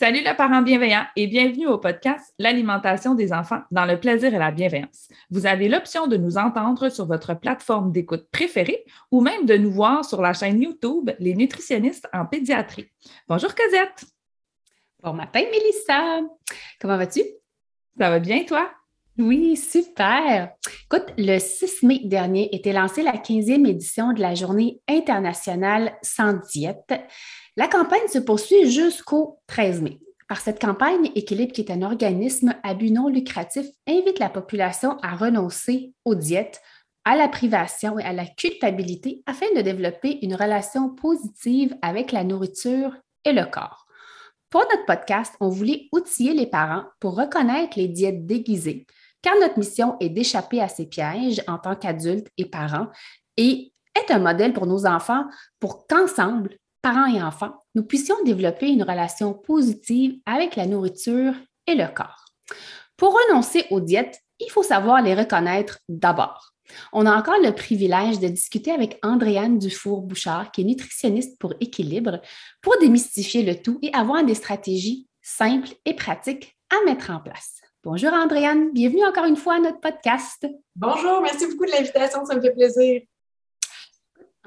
Salut le parent bienveillant et bienvenue au podcast L'alimentation des enfants dans le plaisir et la bienveillance. Vous avez l'option de nous entendre sur votre plateforme d'écoute préférée ou même de nous voir sur la chaîne YouTube Les nutritionnistes en pédiatrie. Bonjour Cosette. Bon matin Mélissa. Comment vas-tu? Ça va bien toi? Oui, super. Écoute, le 6 mai dernier était lancée la 15e édition de la Journée internationale sans diète. La campagne se poursuit jusqu'au 13 mai. Par cette campagne, Équilibre, qui est un organisme à but non lucratif, invite la population à renoncer aux diètes, à la privation et à la culpabilité afin de développer une relation positive avec la nourriture et le corps. Pour notre podcast, on voulait outiller les parents pour reconnaître les diètes déguisées, car notre mission est d'échapper à ces pièges en tant qu'adultes et parents et est un modèle pour nos enfants pour qu'ensemble, parents et enfants, nous puissions développer une relation positive avec la nourriture et le corps. Pour renoncer aux diètes, il faut savoir les reconnaître d'abord. On a encore le privilège de discuter avec Andréane Dufour-Bouchard, qui est nutritionniste pour équilibre, pour démystifier le tout et avoir des stratégies simples et pratiques à mettre en place. Bonjour Andréane, bienvenue encore une fois à notre podcast. Bonjour, merci beaucoup de l'invitation, ça me fait plaisir.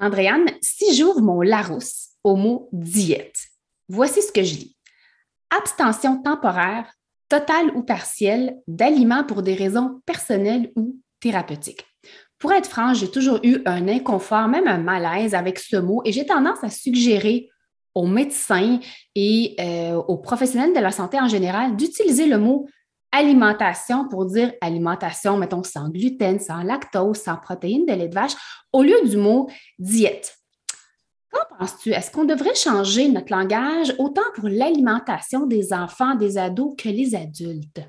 Andréane, si j'ouvre mon Larousse au mot diète. Voici ce que je lis. Abstention temporaire, totale ou partielle, d'aliments pour des raisons personnelles ou thérapeutiques. Pour être franc, j'ai toujours eu un inconfort, même un malaise avec ce mot et j'ai tendance à suggérer aux médecins et euh, aux professionnels de la santé en général d'utiliser le mot alimentation pour dire alimentation, mettons, sans gluten, sans lactose, sans protéines de lait de vache, au lieu du mot diète. Qu'en penses-tu? Est-ce qu'on devrait changer notre langage autant pour l'alimentation des enfants, des ados que les adultes?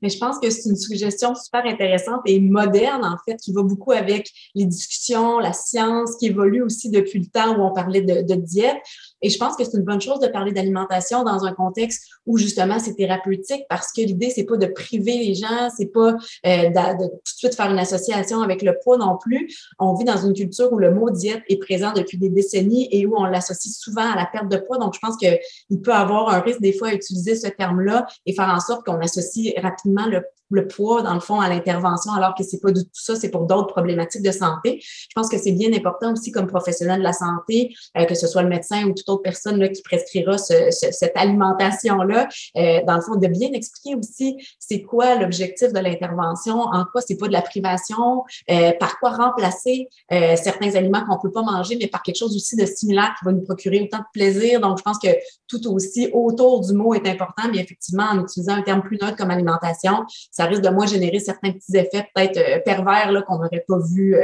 Mais je pense que c'est une suggestion super intéressante et moderne, en fait, qui va beaucoup avec les discussions, la science, qui évolue aussi depuis le temps où on parlait de, de diète. Et je pense que c'est une bonne chose de parler d'alimentation dans un contexte où justement c'est thérapeutique parce que l'idée, c'est pas de priver les gens, c'est pas euh, de, tout de suite faire une association avec le poids non plus. On vit dans une culture où le mot diète est présent depuis des décennies et où on l'associe souvent à la perte de poids. Donc, je pense qu'il peut avoir un risque des fois à utiliser ce terme-là et faire en sorte qu'on associe rapidement le le poids, dans le fond, à l'intervention, alors que c'est pas du tout ça, c'est pour d'autres problématiques de santé. Je pense que c'est bien important aussi comme professionnel de la santé, euh, que ce soit le médecin ou toute autre personne là, qui prescrira cette alimentation-là, euh, dans le fond, de bien expliquer aussi c'est quoi l'objectif de l'intervention, en quoi c'est pas de la privation, euh, par quoi remplacer certains aliments qu'on peut pas manger, mais par quelque chose aussi de similaire qui va nous procurer autant de plaisir. Donc, je pense que tout aussi autour du mot est important, mais effectivement, en utilisant un terme plus neutre comme alimentation, ça risque de moins générer certains petits effets peut-être euh, pervers qu'on n'aurait pas vu euh,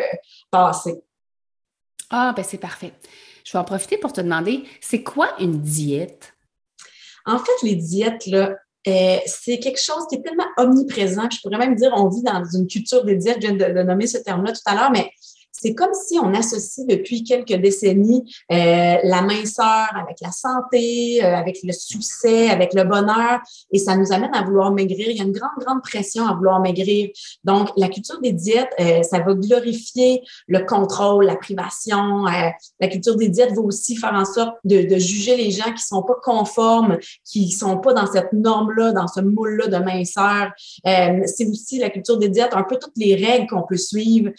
passer. Ah, ben c'est parfait. Je vais en profiter pour te demander, c'est quoi une diète? En fait, les diètes, là, euh, c'est quelque chose qui est tellement omniprésent je pourrais même dire on vit dans une culture des diètes. Je viens de nommer ce terme-là tout à l'heure, mais c'est comme si on associe depuis quelques décennies euh, la minceur avec la santé, euh, avec le succès, avec le bonheur, et ça nous amène à vouloir maigrir. Il y a une grande, grande pression à vouloir maigrir. Donc, la culture des diètes, euh, ça va glorifier le contrôle, la privation. la culture des diètes va aussi faire en sorte de, de juger les gens qui sont pas conformes, qui sont pas dans cette norme-là, dans ce moule-là de minceur. c'est aussi la culture des diètes, un peu toutes les règles qu'on peut suivre,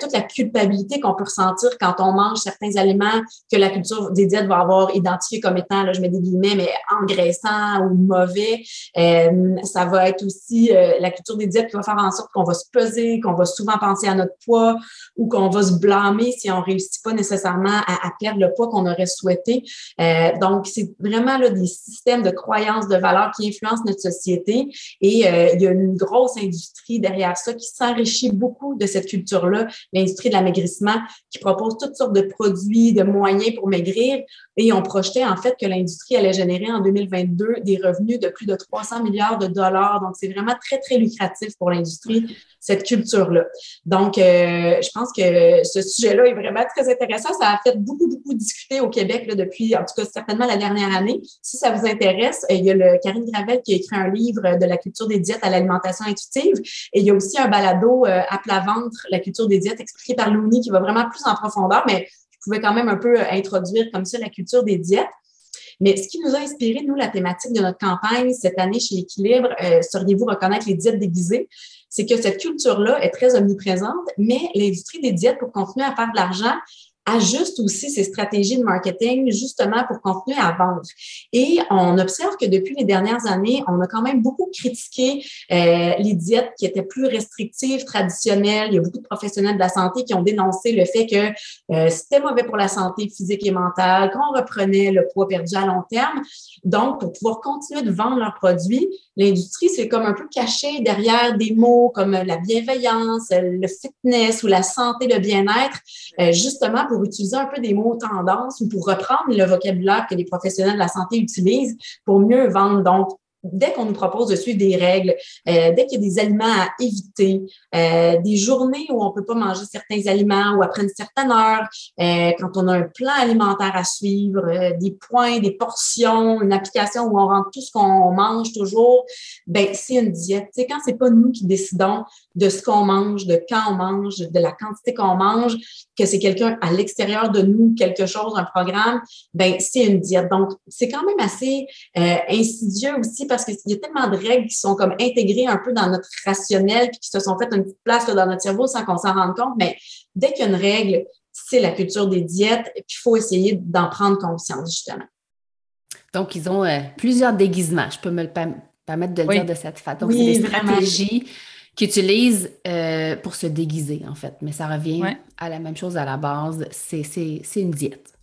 toute la culpabilité qu'on peut ressentir quand on mange certains aliments que la culture des diètes va avoir identifié comme étant, là, je mets des guillemets, mais engraissants ou mauvais. Euh, ça va être aussi euh, la culture des diètes qui va faire en sorte qu'on va se peser, qu'on va souvent penser à notre poids ou qu'on va se blâmer si on réussit pas nécessairement à, perdre le poids qu'on aurait souhaité. Euh, donc, c'est vraiment là, des systèmes de croyances, de valeurs qui influencent notre société et il y a une grosse industrie derrière ça qui s'enrichit beaucoup de cette culture-là, l'industrie de qui propose toutes sortes de produits, de moyens pour maigrir. Et on projetait en fait que l'industrie allait générer en 2022 des revenus de plus de 300 milliards de dollars. Donc, c'est vraiment très, très lucratif pour l'industrie, cette culture-là. Donc, euh, je pense que ce sujet-là est vraiment très intéressant. Ça a fait beaucoup, beaucoup discuter au Québec depuis, en tout cas, certainement la dernière année. Si ça vous intéresse, il y a le Karine Gravel qui a écrit un livre de la culture des diètes à l'alimentation intuitive. Et il y a aussi un balado euh, à plat ventre, la culture des diètes, expliqué par Qui va vraiment plus en profondeur, mais pouvais quand même un peu euh, introduire comme ça la culture des diètes. Mais ce qui nous a inspiré, nous, la thématique de notre campagne cette année chez Équilibre, euh, sauriez-vous reconnaître les diètes déguisées? C'est que cette culture-là est très omniprésente, mais l'industrie des diètes, pour continuer à faire de l'argent, ajuste aussi ses stratégies de marketing justement pour continuer à vendre. Et on observe que depuis les dernières années, on a quand même beaucoup critiqué euh, les diètes qui étaient plus restrictives, traditionnelles. Il y a beaucoup de professionnels de la santé qui ont dénoncé le fait que euh, c'était mauvais pour la santé physique et mentale, qu'on reprenait le poids perdu à long terme. Donc, pour pouvoir continuer de vendre leurs produits, l'industrie s'est comme un peu cachée derrière des mots comme la bienveillance, le fitness ou la santé, le bien-être, euh, justement pour pour utiliser un peu des mots tendance ou pour reprendre le vocabulaire que les professionnels de la santé utilisent pour mieux vendre. Donc, dès qu'on nous propose de suivre des règles, euh, dès qu'il y a des aliments à éviter, euh, des journées où on peut pas manger certains aliments ou après une certaine heure, euh, quand on a un plan alimentaire à suivre, des points, des portions, une application où on rentre tout ce qu'on mange toujours, ben c'est une diète. Tu sais, quand c'est pas nous qui décidons de ce qu'on mange, de quand on mange, de la quantité qu'on mange, que c'est quelqu'un à l'extérieur de nous, quelque chose, un programme, ben c'est une diète. Donc c'est quand même assez insidieux aussi parce qu'il y a tellement de règles qui sont comme intégrées un peu dans notre rationnel puis qui se sont faites une petite place dans notre cerveau sans qu'on s'en rende compte. Mais dès qu'il y a une règle, c'est la culture des diètes et puis il faut essayer d'en prendre conscience, justement. Donc, ils ont euh, plusieurs déguisements. Je peux me le permettre de le dire de cette façon. Donc, c'est des stratégies qu'ils utilisent euh, pour se déguiser, en fait. Mais ça revient à la même chose à la base. C'est une diète.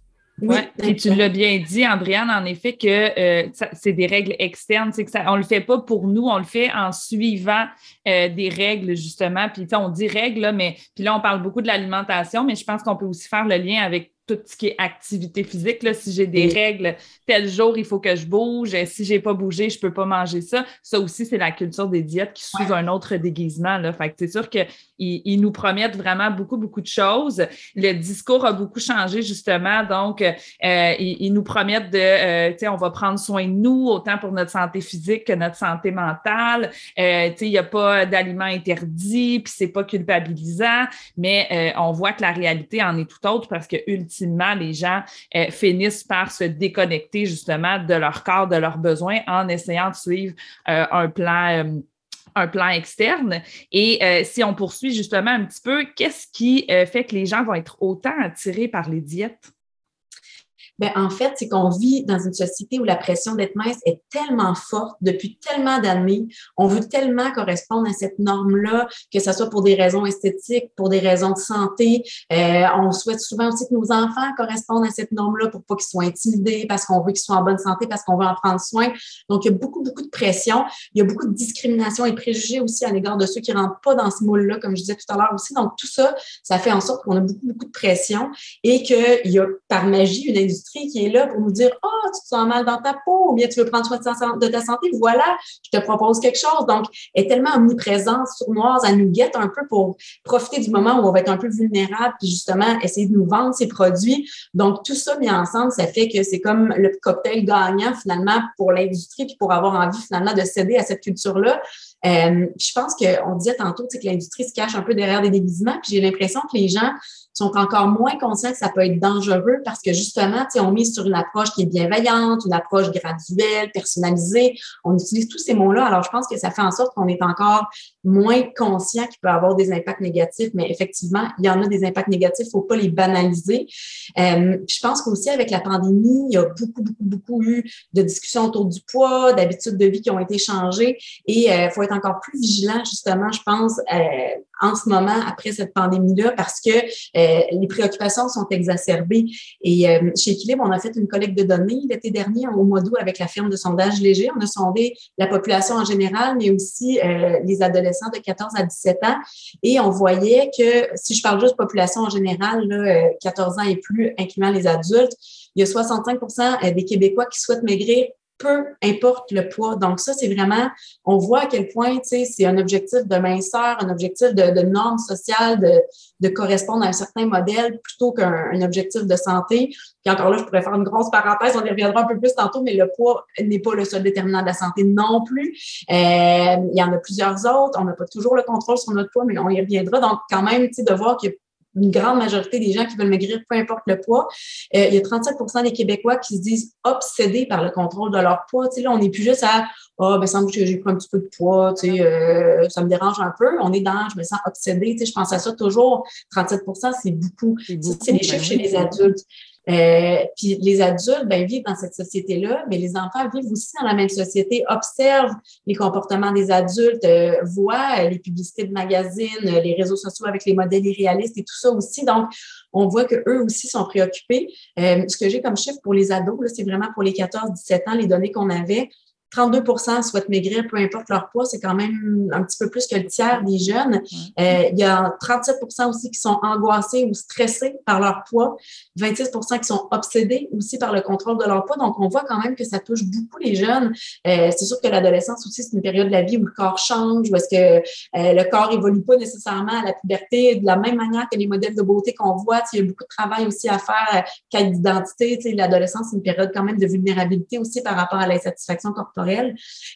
Oui, tu l'as bien dit, Andréane, en effet, que euh, c'est des règles externes. C'est que ça, on le fait pas pour nous, on le fait en suivant euh, des règles, justement. Puis, on dit règles, mais puis là, on parle beaucoup de l'alimentation, mais je pense qu'on peut aussi faire le lien avec tout ce qui est activité physique. Là, si j'ai des règles, tel jour, il faut que je bouge. Si j'ai pas bougé, je peux pas manger ça. Ça aussi, c'est la culture des diètes qui suit un autre déguisement. Là. Fait que c'est sûr qu'ils ils nous promettent vraiment beaucoup, beaucoup de choses. Le discours a beaucoup changé, justement. Donc, euh, ils, nous promettent de, euh, tu sais, on va prendre soin de nous, autant pour notre santé physique que notre santé mentale. Euh, tu sais, il n'y a pas d'aliments interdits, puis c'est pas culpabilisant, mais on voit que la réalité en est tout autre parce que, ultimement, les gens euh, finissent par se déconnecter justement de leur corps, de leurs besoins en essayant de suivre euh, un plan euh, un plan externe. Et si on poursuit justement un petit peu, qu'est-ce qui fait que les gens vont être autant attirés par les diètes? Ben, en fait, c'est qu'on vit dans une société où la pression d'être mince est tellement forte depuis tellement d'années. On veut tellement correspondre à cette norme-là, que ce soit pour des raisons esthétiques, pour des raisons de santé. Euh, on souhaite souvent aussi que nos enfants correspondent à cette norme-là pour pas qu'ils soient intimidés, parce qu'on veut qu'ils soient en bonne santé, parce qu'on veut en prendre soin. Donc, il y a beaucoup, beaucoup de pression. Il y a beaucoup de discrimination et préjugés aussi à l'égard de ceux qui rentrent pas dans ce moule-là, comme je disais tout à l'heure aussi. Donc, tout ça, ça fait en sorte qu'on a beaucoup, beaucoup de pression et qu'il y a par magie une industrie qui est là pour nous dire Ah, oh, tu te sens mal dans ta peau, ou bien tu veux prendre soin de ta santé, voilà, je te propose quelque chose. Donc, elle est tellement omniprésente, sournoise, elle nous guette un peu pour profiter du moment où on va être un peu vulnérable, puis justement essayer de nous vendre ces produits. Donc, tout ça mis ensemble, ça fait que c'est comme le cocktail gagnant finalement pour l'industrie, puis pour avoir envie finalement de céder à cette culture-là. Je pense qu'on disait tantôt que l'industrie se cache un peu derrière des déguisements, puis j'ai l'impression que les gens sont encore moins conscients que ça peut être dangereux parce que justement, on mise sur une approche qui est bienveillante, une approche graduelle, personnalisée. On utilise tous ces mots-là. Alors, je pense que ça fait en sorte qu'on est encore moins conscient qu'il peut avoir des impacts négatifs, mais effectivement, il y en a des impacts négatifs, il faut pas les banaliser. Euh, je pense qu'aussi avec la pandémie, il y a beaucoup, beaucoup, beaucoup eu de discussions autour du poids, d'habitudes de vie qui ont été changées et il euh, faut être encore plus vigilant, justement, je pense, euh, en ce moment, après cette pandémie-là, parce que euh, les préoccupations sont exacerbées. Et euh, chez Équilibre, on a fait une collecte de données l'été dernier, au mois d'août, avec la firme de sondage léger. On a sondé la population en général, mais aussi les adolescents de 14 à 17 ans. Et on voyait que, si je parle juste population en général, là, 14 ans et plus, incluant les adultes, il y a 65% des Québécois qui souhaitent maigrir peu importe le poids. Donc ça, c'est vraiment, on voit à quel point, tu sais, c'est un objectif de minceur, un objectif de, de normes sociales, de, correspondre à un certain modèle plutôt qu'un objectif de santé. Puis encore là, je pourrais faire une grosse parenthèse, on y reviendra un peu plus tantôt, mais le poids n'est pas le seul déterminant de la santé non plus. Euh, il y en a plusieurs autres. On n'a pas toujours le contrôle sur notre poids, mais on y reviendra. Donc, quand même, tu sais, de voir que une grande majorité des gens qui veulent maigrir, peu importe le poids. Euh, il y a 37% des Québécois qui se disent obsédés par le contrôle de leur poids. Tu sais, là, on n'est plus juste à Ah, oh, ben, semble que j'ai pris un petit peu de poids, tu sais, euh, ça me dérange un peu. On est dans je me sens obsédé. Tu sais, je pense à ça toujours. 37% c'est beaucoup. C'est les ben chiffres chez les adultes. Euh, puis les adultes ben, vivent dans cette société-là, mais les enfants vivent aussi dans la même société, observent les comportements des adultes, euh, voient les publicités de magazines, les réseaux sociaux avec les modèles irréalistes et tout ça aussi. Donc, on voit qu'eux aussi sont préoccupés. Euh, ce que j'ai comme chiffre pour les ados, c'est vraiment pour les 14-17 ans, les données qu'on avait. 32% souhaitent maigrir, peu importe leur poids, c'est quand même un petit peu plus que le tiers des jeunes. Euh, il y a 37% aussi qui sont angoissés ou stressés par leur poids, 26% qui sont obsédés aussi par le contrôle de leur poids. Donc, on voit quand même que ça touche beaucoup les jeunes. Euh, c'est sûr que l'adolescence aussi, c'est une période de la vie où le corps change, où est-ce que euh, le corps évolue pas nécessairement à la puberté de la même manière que les modèles de beauté qu'on voit. Il y a beaucoup de travail aussi à faire, quête d'identité. L'adolescence, c'est une période quand même de vulnérabilité aussi par rapport à l'insatisfaction corporelle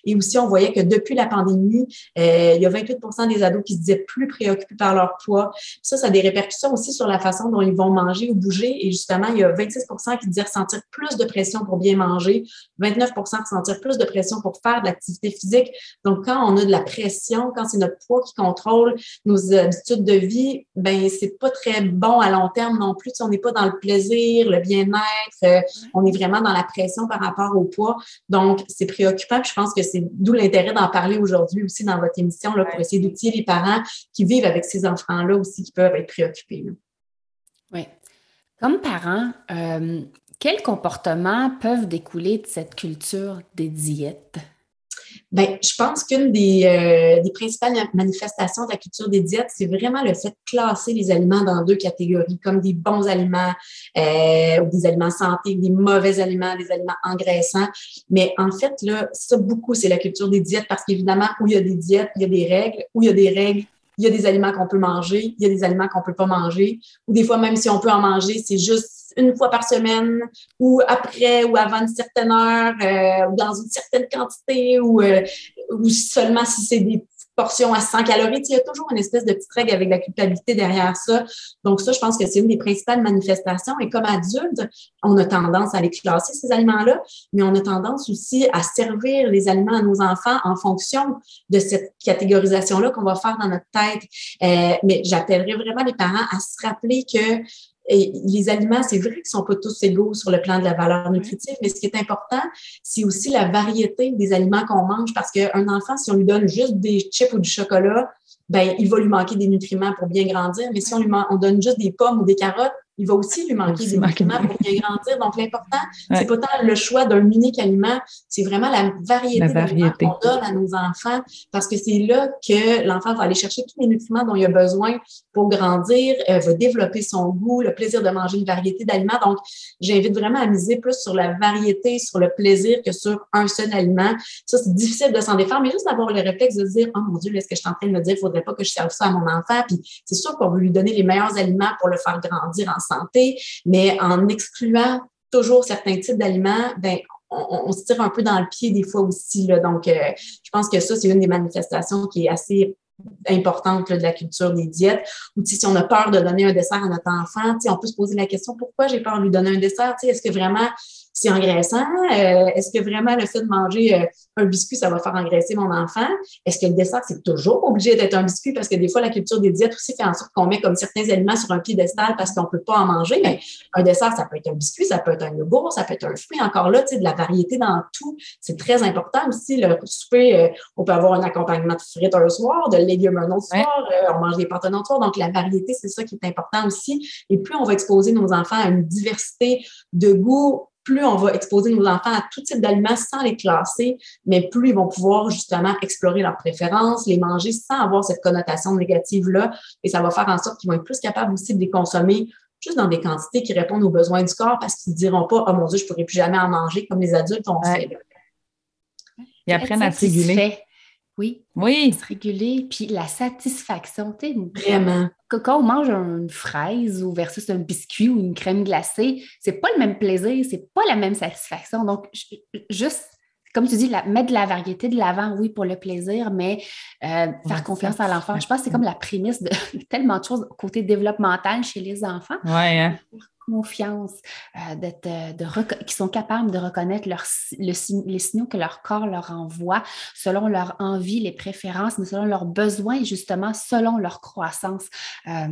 et aussi, on voyait que depuis la pandémie, euh, il y a 28% des ados qui se disaient plus préoccupés par leur poids. Ça, ça a des répercussions aussi sur la façon dont ils vont manger ou bouger. Et justement, il y a 26% qui disaient ressentir plus de pression pour bien manger, 29% ressentir plus de pression pour faire de l'activité physique. Donc, quand on a de la pression, quand c'est notre poids qui contrôle nos habitudes de vie, ben c'est pas très bon à long terme non plus. on n'est pas dans le plaisir, le bien-être, euh, on est vraiment dans la pression par rapport au poids. Donc, c'est préoccupant je pense que c'est d'où l'intérêt d'en parler aujourd'hui aussi dans votre émission là, pour essayer d'outiller les parents qui vivent avec ces enfants-là aussi qui peuvent être préoccupés. Oui. Comme parents, euh, quels comportements peuvent découler de cette culture des diètes? Bien, je pense qu'une des, euh, des, principales manifestations de la culture des diètes, c'est vraiment le fait de classer les aliments dans deux catégories, comme des bons aliments euh, ou des aliments santé, des mauvais aliments, des aliments engraissants. Mais en fait, là, ça beaucoup, c'est la culture des diètes parce qu'évidemment, où il y a des diètes, il y a des règles. Où il y a des règles, il y a des aliments qu'on peut manger, il y a des aliments qu'on peut pas manger. Ou des fois, même si on peut en manger, c'est juste une fois par semaine ou après ou avant une certaine heure euh, ou dans une certaine quantité ou, euh, ou seulement si c'est des portions à 100 calories. Il y a toujours une espèce de petite règle avec la culpabilité derrière ça. Donc ça, je pense que c'est une des principales manifestations. Et comme adulte, on a tendance à les classer, ces aliments-là, mais on a tendance aussi à servir les aliments à nos enfants en fonction de cette catégorisation-là qu'on va faire dans notre tête. Euh, mais j'appellerais vraiment les parents à se rappeler que et les aliments, c'est vrai qu'ils sont pas tous égaux sur le plan de la valeur nutritive, mais ce qui est important, c'est aussi la variété des aliments qu'on mange parce qu'un enfant, si on lui donne juste des chips ou du chocolat, ben, il va lui manquer des nutriments pour bien grandir. Mais si on lui on donne juste des pommes ou des carottes, il va aussi lui manquer des nutriments pour bien grandir. Donc, l'important, c'est pas tant le choix d'un unique aliment, c'est vraiment la variété, variété. qu'on donne à nos enfants parce que c'est là que l'enfant va aller chercher tous les nutriments dont il a besoin pour grandir, euh, va développer son goût, le plaisir de manger une variété d'aliments. Donc, j'invite vraiment à miser plus sur la variété, sur le plaisir que sur un seul aliment. Ça, c'est difficile de s'en défaire, mais juste d'avoir le réflexe de se dire, oh mon Dieu, est-ce que je suis en train de me dire, il faudrait pas que je serve ça à mon enfant? Puis, c'est sûr qu'on veut lui donner les meilleurs aliments pour le faire grandir ensemble santé, mais en excluant toujours certains types d'aliments, ben, on, se tire un peu dans le pied des fois aussi. Donc, euh, je pense que ça, c'est une des manifestations qui est assez importante de la culture des diètes. Ou si on a peur de donner un dessert à notre enfant, on peut se poser la question pourquoi j'ai peur de lui donner un dessert? Est-ce que vraiment c'est engraissant? Euh, est-ce que vraiment le fait de manger euh, un biscuit, ça va faire engraisser mon enfant? Est-ce que le dessert, c'est toujours obligé d'être un biscuit? Parce que des fois, la culture des diètes aussi fait en sorte qu'on met comme certains aliments sur un piédestal parce qu'on ne peut pas en manger. Mais un dessert, ça peut être un biscuit, ça peut être un yogourt, ça peut être un fruit. Encore là, tu sais, de la variété dans tout, c'est très important aussi. Le souper, euh, on peut avoir un accompagnement de frites un soir, de légumes un autre soir, on mange des pâtes un autre soir. Donc, la variété, c'est ça qui est important aussi. Et plus on va exposer nos enfants à une diversité de goûts, plus on va exposer nos enfants à tout type d'aliments sans les classer, mais plus ils vont pouvoir justement explorer leurs préférences, les manger sans avoir cette connotation négative-là. Et ça va faire en sorte qu'ils vont être plus capables aussi de les consommer juste dans des quantités qui répondent aux besoins du corps parce qu'ils ne diront pas Oh mon Dieu, je ne pourrai plus jamais en manger comme les adultes ont fait. Ils apprennent à se réguler. Oui. Oui. Se réguler. Puis la satisfaction, tu sais. Vraiment. Quand on mange une fraise ou versus un biscuit ou une crème glacée, c'est pas le même plaisir, c'est pas la même satisfaction. Donc, juste comme tu dis, mettre de la variété de l'avant, oui, pour le plaisir, mais euh, faire confiance à l'enfant. Je pense que c'est comme la prémisse de tellement de choses côté développemental chez les enfants. Oui, hein? Confiance, euh, de qui sont capables de reconnaître les signaux que leur corps leur envoie selon leur envie, les préférences, mais selon leurs besoins, justement, selon leur croissance. Euh,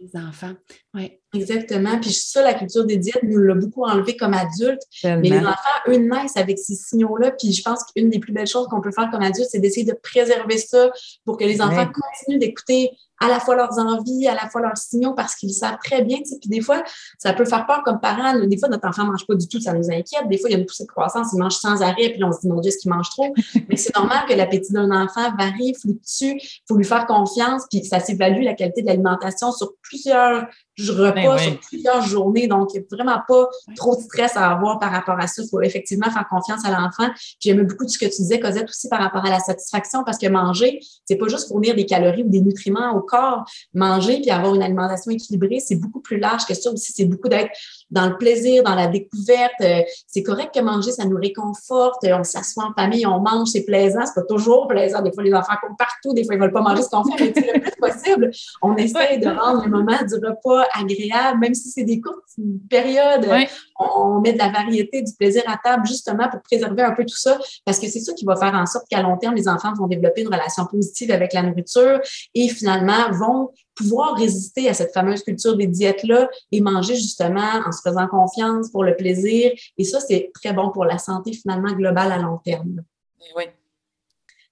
les enfants. Ouais. Exactement. Puis ça, la culture des diètes nous l'a beaucoup enlevé comme adultes. Mais les enfants, eux, naissent avec ces signaux-là. Puis je pense qu'une des plus belles choses qu'on peut faire comme adulte, c'est d'essayer de préserver ça pour que les enfants continuent d'écouter à la fois leurs envies, à la fois leurs signaux, parce qu'ils savent très bien. Puis des fois, ça peut faire peur comme parents. Des fois, notre enfant ne mange pas du tout, ça nous inquiète. Des fois, il y a une poussée de croissance, il mange sans arrêt, puis on se dit, mon Dieu, est-ce qu'il mange trop? Mais c'est normal que l'appétit d'un enfant varie, fluctue. Il faut lui faire confiance, puis ça s'évalue la qualité de l'alimentation sur plusieurs repas ben sur plusieurs journées, donc il n'y a vraiment pas trop de stress à avoir par rapport à ça. Il faut effectivement faire confiance à l'enfant. J'aime beaucoup ce que tu disais, Cosette, aussi par rapport à la satisfaction, parce que manger, c'est pas juste fournir des calories ou des nutriments au corps. Manger puis avoir une alimentation équilibrée, c'est beaucoup plus large que ça aussi. C'est beaucoup d'être dans le plaisir, dans la découverte. Euh, c'est correct que manger, ça nous réconforte. On s'assoit en famille, on mange, c'est plaisant. C'est pas toujours plaisant. Des fois, les enfants courent partout. Des fois, ils veulent pas manger ce qu'on fait, mais le plus possible, on essaie de rendre le moment du repas agréable, même si c'est des courtes périodes. On, met de la variété, du plaisir à table, justement pour préserver un peu tout ça, parce que c'est ça qui va faire en sorte qu'à long terme, les enfants vont développer une relation positive avec la nourriture et finalement vont pouvoir résister à cette fameuse culture des diètes-là et manger justement en se faisant confiance pour le plaisir. Et ça, c'est très bon pour la santé finalement globale à long terme. Oui.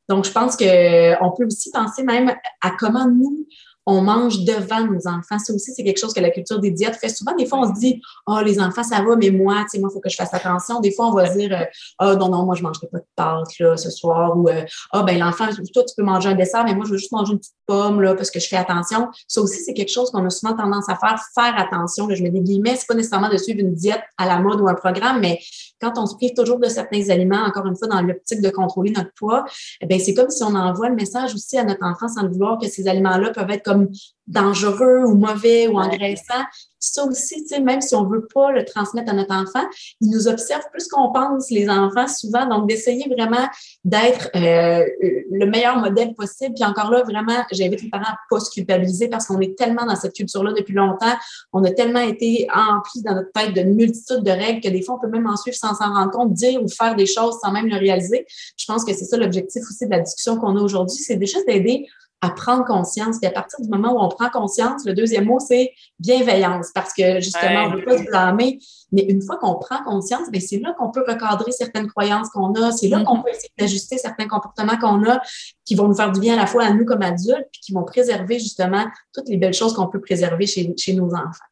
Donc, je pense qu'on peut aussi penser même à comment nous, on mange devant nos enfants. Ça aussi, c'est quelque chose que la culture des diètes fait souvent. Des fois, on se dit, oh, les enfants, ça va, mais moi, tu sais, moi, il faut que je fasse attention. Des fois, on va dire, oh, non, non, moi, je ne mangerai pas de pâtes, là, ce soir. Ou, ah, oh, ben, l'enfant, toi, tu peux manger un dessert, mais moi, je veux juste manger une petite pomme, là, parce que je fais attention. Ça aussi, c'est quelque chose qu'on a souvent tendance à faire, faire attention. Je mets des guillemets, c'est pas nécessairement de suivre une diète à la mode ou un programme, mais quand on se prive toujours de certains aliments, encore une fois, dans l'optique de contrôler notre poids, eh c'est comme si on envoie le message aussi à notre enfant sans le vouloir que ces aliments-là peuvent être comme dangereux ou mauvais ou engraissants. Ça aussi, même si on ne veut pas le transmettre à notre enfant, ils nous observent plus qu'on pense, les enfants, souvent. Donc, d'essayer vraiment d'être euh, le meilleur modèle possible. Puis encore là, vraiment, j'invite les parents à ne pas se culpabiliser parce qu'on est tellement dans cette culture-là depuis longtemps. On a tellement été emplis dans notre tête de multitude de règles que des fois, on peut même en suivre sans s'en rendre compte, dire ou faire des choses sans même le réaliser. Je pense que c'est ça l'objectif aussi de la discussion qu'on a aujourd'hui, c'est déjà d'aider à prendre conscience. Et à partir du moment où on prend conscience, le deuxième mot, c'est bienveillance, parce que justement, on ne veut pas se blâmer. Mais une fois qu'on prend conscience, ben, c'est là qu'on peut recadrer certaines croyances qu'on a, c'est là qu'on mm-hmm. peut essayer d'ajuster certains comportements qu'on a qui vont nous faire du bien à la fois à nous comme adultes, puis qui vont préserver justement toutes les belles choses qu'on peut préserver chez, chez nos enfants.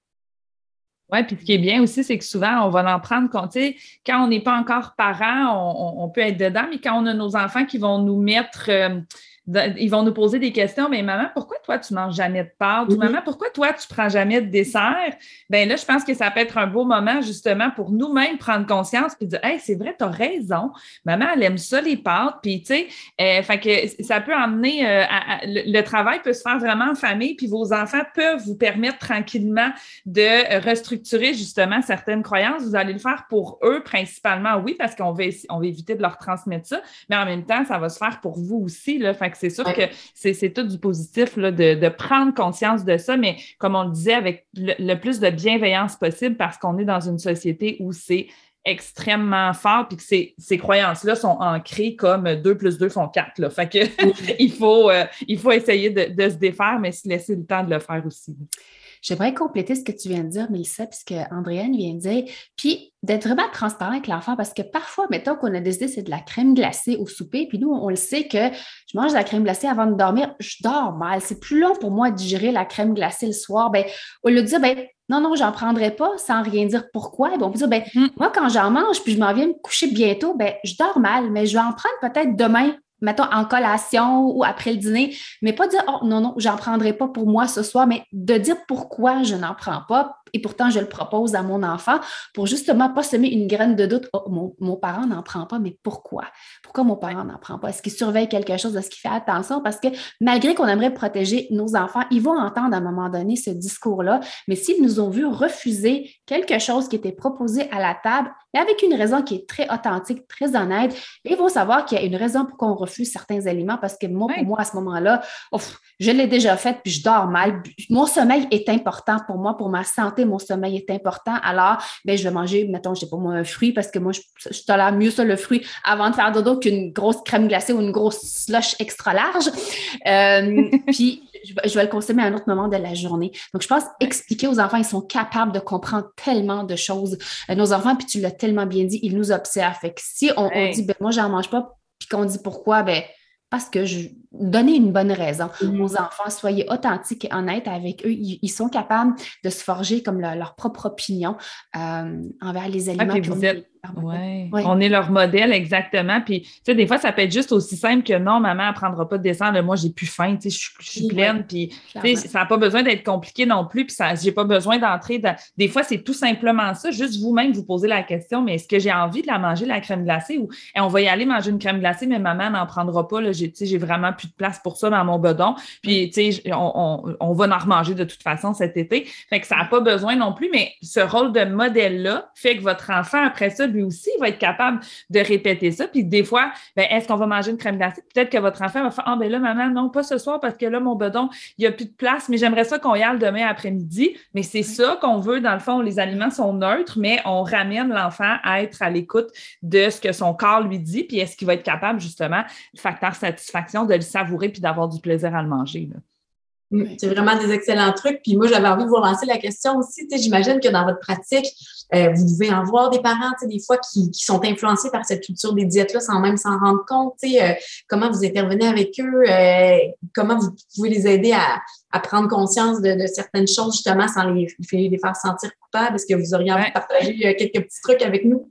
Oui, puis ce qui est bien aussi, c'est que souvent, on va en prendre compte. Quand on n'est pas encore parent, on, peut être dedans, mais quand on a nos enfants qui vont nous mettre euh, ils vont nous poser des questions, mais maman, pourquoi toi, tu manges jamais de pâtes? Ou maman, pourquoi toi, tu prends jamais de dessert? Ben là, je pense que ça peut être un beau moment, justement, pour nous-mêmes prendre conscience puis dire, hey, c'est vrai, tu as raison. Maman, elle aime ça, les pâtes. Puis, tu sais, euh, fait que ça peut emmener, euh, le, travail peut se faire vraiment en famille, puis vos enfants peuvent vous permettre tranquillement de restructurer, justement, certaines croyances. Vous allez le faire pour eux principalement, oui, parce qu'on va, on va éviter de leur transmettre ça, mais en même temps, ça va se faire pour vous aussi. Là. Fait que c'est sûr que c'est tout du positif là, de, prendre conscience de ça, mais comme on le disait, avec le, plus de bienveillance possible parce qu'on est dans une société où c'est extrêmement fort, puis que ces, ces croyances-là sont ancrées comme 2 plus 2 font 4. Là. Fait que il, faut, euh, il faut essayer de, de, se défaire, mais se laisser le temps de le faire aussi. J'aimerais compléter ce que tu viens de dire, Mélissa, puisque Andréane vient de dire, puis d'être vraiment transparent avec l'enfant, parce que parfois, mettons qu'on a décidé c'est de la crème glacée au souper, puis nous, on le sait que je mange de la crème glacée avant de dormir, je dors mal. C'est plus long pour moi de digérer la crème glacée le soir. Ben, au lieu de dire, ben, non, non, j'en prendrai pas sans rien dire pourquoi. Bon, on peut dire, ben, mm. moi, quand j'en mange, puis je m'en viens me coucher bientôt, ben, je dors mal, mais je vais en prendre peut-être demain mettons, en collation ou après le dîner, mais pas dire, oh non, non, j'en prendrai pas pour moi ce soir, mais de dire pourquoi je n'en prends pas, et pourtant je le propose à mon enfant pour justement pas semer une graine de doute. Oh, mon, parent n'en prend pas, mais pourquoi? Pourquoi mon parent n'en prend pas? Est-ce qu'il surveille quelque chose? Est-ce qu'il fait attention? Parce que malgré qu'on aimerait protéger nos enfants, ils vont entendre à un moment donné ce discours-là, mais s'ils nous ont vu refuser quelque chose qui était proposé à la table, mais avec une raison qui est très authentique, très honnête, ils vont savoir qu'il y a une raison pour qu'on refuse certains aliments parce que moi, pour moi, à ce moment-là, je l'ai déjà fait, puis je dors mal. Mon sommeil est important pour moi, pour ma santé, mon sommeil est important. Alors, ben, je vais manger, mettons, je sais pas moi, un fruit parce que moi, je, je tolère mieux ça, le fruit, avant de faire dodo qu'une grosse crème glacée ou une grosse slush extra large. Euh, puis, je, vais le consommer à un autre moment de la journée. Donc, je pense expliquer aux enfants, ils sont capables de comprendre tellement de choses. Euh, nos enfants, puis tu l'as tellement bien dit, ils nous observent. Fait que si on, on dit, ben, moi, j'en mange pas, puis qu'on dit pourquoi, ben, parce que je donnez une bonne raison aux enfants, soyez authentiques et honnêtes avec eux. Ils, sont capables de se forger comme leur propre opinion euh, envers les aliments. oui, on est leur modèle exactement. Puis, tu sais, des fois, ça peut être juste aussi simple que non, maman, ne prendra pas de descendre. Moi, j'ai plus faim, tu sais, je, suis pleine. puis, ça n'a pas besoin d'être compliqué non plus. Puis, ça, j'ai pas besoin d'entrer dans. Des fois, c'est tout simplement ça. Juste vous-même, vous posez la question, mais est-ce que j'ai envie de la manger, la crème glacée, ou on va y aller manger une crème glacée, mais maman n'en prendra pas. Là, j'ai, j'ai vraiment plus de place pour ça dans mon bedon. Puis, tu sais, on, on, va en remanger de toute façon cet été. Fait que ça n'a pas besoin non plus, mais ce rôle de modèle-là fait que votre enfant, après ça, lui aussi, va être capable de répéter ça. Puis des fois, ben, est-ce qu'on va manger une crème glacée? Peut-être que votre enfant va faire Ah, ben là, maman, non, pas ce soir parce que là, mon bedon, il n'y a plus de place, mais j'aimerais ça qu'on y aille demain après-midi. Mais c'est ça qu'on veut. Dans le fond, les aliments sont neutres, mais on ramène l'enfant à être à l'écoute de ce que son corps lui dit. Puis est-ce qu'il va être capable, justement, le facteur satisfaction, de le savourer puis d'avoir du plaisir à le manger? Mm, c'est vraiment des excellents trucs. Puis moi, j'avais envie de vous lancer la question aussi. J'imagine que dans votre pratique, euh, vous devez en voir des parents, des fois, qui, qui, sont influencés par cette culture des diètes-là sans même s'en rendre compte. Euh, comment vous intervenez avec eux? Euh, comment vous pouvez les aider à, à prendre conscience de, de, certaines choses, justement, sans les, les faire sentir coupables? Est-ce que vous auriez envie de partager quelques petits trucs avec nous?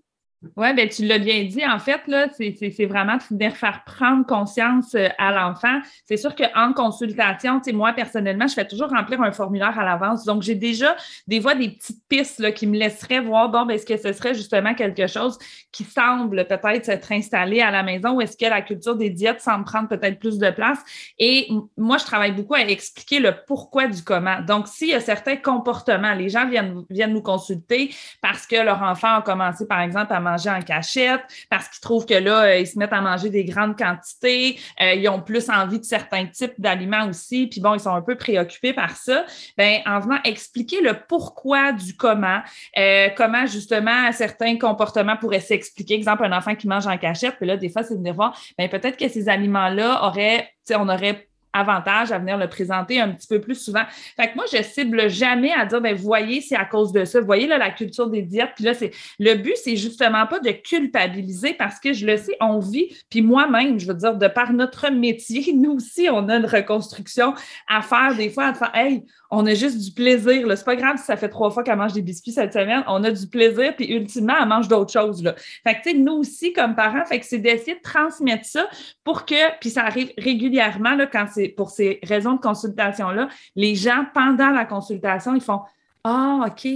Oui, bien, tu l'as bien dit. En fait, là, c'est vraiment de venir faire prendre conscience euh, à l'enfant. C'est sûr qu'en consultation, moi, personnellement, je fais toujours remplir un formulaire à l'avance. Donc, j'ai déjà des fois des petites pistes là, qui me laisseraient voir, bon, ben, est-ce que ce serait justement quelque chose qui semble peut-être s'être installé à la maison ou est-ce que la culture des diètes semble prendre peut-être plus de place? Et moi, je travaille beaucoup à expliquer le pourquoi du comment. Donc, s'il y a certains comportements, les gens viennent, viennent nous consulter parce que leur enfant a commencé, par exemple, à manger en cachette, parce qu'ils trouvent que là, euh, ils se mettent à manger des grandes quantités, euh, ils ont plus envie de certains types d'aliments aussi, puis bon, ils sont un peu préoccupés par ça. Ben, en venant expliquer le pourquoi du comment, euh, comment justement certains comportements pourraient s'expliquer. Exemple, un enfant qui mange en cachette, puis là, des fois, c'est de venir voir, ben, peut-être que ces aliments-là auraient, on aurait avantage à venir le présenter un petit peu plus souvent. Fait que moi, je cible jamais à dire, ben, voyez, c'est à cause de ça. Voyez, là, la culture des diètes. Puis là, c'est le but, c'est justement pas de culpabiliser parce que je le sais, on vit. Puis moi-même, je veux dire, de par notre métier, nous aussi, on a une reconstruction à faire des fois, à faire, on a juste du plaisir. C'est pas grave si ça fait trois fois qu'elle mange des biscuits cette semaine. On a du plaisir, puis ultimement, elle mange d'autres choses. Fait que, nous aussi, comme parents, fait que c'est d'essayer de transmettre ça pour que, puis ça arrive régulièrement, quand pour ces raisons de consultation-là, les gens, pendant la consultation, ils font Ah, OK,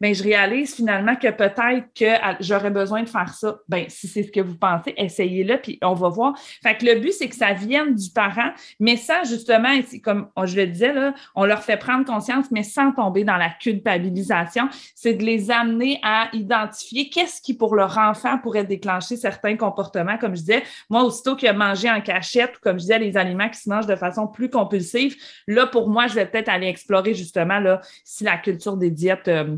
mais je réalise finalement que peut-être que j'aurais besoin de faire ça. Ben, si c'est ce que vous pensez, essayez-le, puis on va voir. Fait que le but, c'est que ça vienne du parent, mais ça, justement, comme je le disais, là, on leur fait prendre conscience, mais sans tomber dans la culpabilisation. C'est de les amener à identifier qu'est-ce qui, pour leur enfant, pourrait déclencher certains comportements. Comme je disais, moi, aussitôt qu'il a mangé en cachette, ou comme je disais, les aliments qui se mangent de façon plus compulsive, là, pour moi, je vais peut-être aller explorer justement là, si la culture des diètes. Euh,